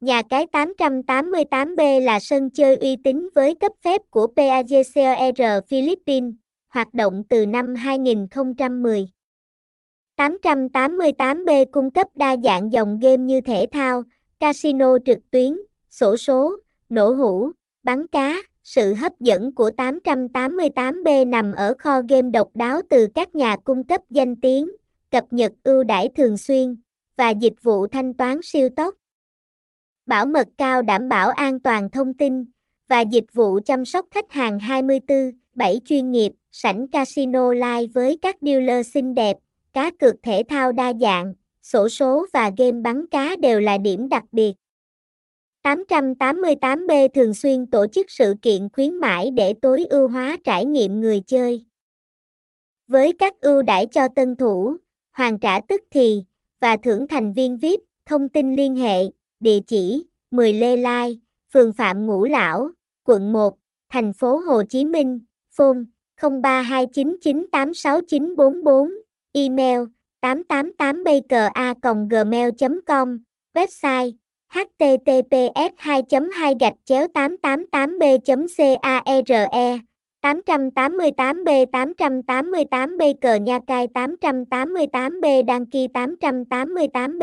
Nhà cái 888B là sân chơi uy tín với cấp phép của PAGCOR Philippines, hoạt động từ năm 2010. 888B cung cấp đa dạng dòng game như thể thao, casino trực tuyến, sổ số, nổ hũ, bắn cá. Sự hấp dẫn của 888B nằm ở kho game độc đáo từ các nhà cung cấp danh tiếng, cập nhật ưu đãi thường xuyên và dịch vụ thanh toán siêu tốc. Bảo mật cao đảm bảo an toàn thông tin và dịch vụ chăm sóc khách hàng 24/7 chuyên nghiệp, sảnh casino live với các dealer xinh đẹp, cá cược thể thao đa dạng, sổ số và game bắn cá đều là điểm đặc biệt. 888B thường xuyên tổ chức sự kiện khuyến mãi để tối ưu hóa trải nghiệm người chơi. Với các ưu đãi cho tân thủ, hoàn trả tức thì và thưởng thành viên VIP, thông tin liên hệ, địa chỉ 10 Lê Lai, phường Phạm Ngũ Lão, quận 1, thành phố Hồ Chí Minh, phone 0329986944, email 888bka.gmail.com, website https 2 2 gạch chéo 888 b care 888 b 888 b cờ nha cai 888 b đăng ký 888 b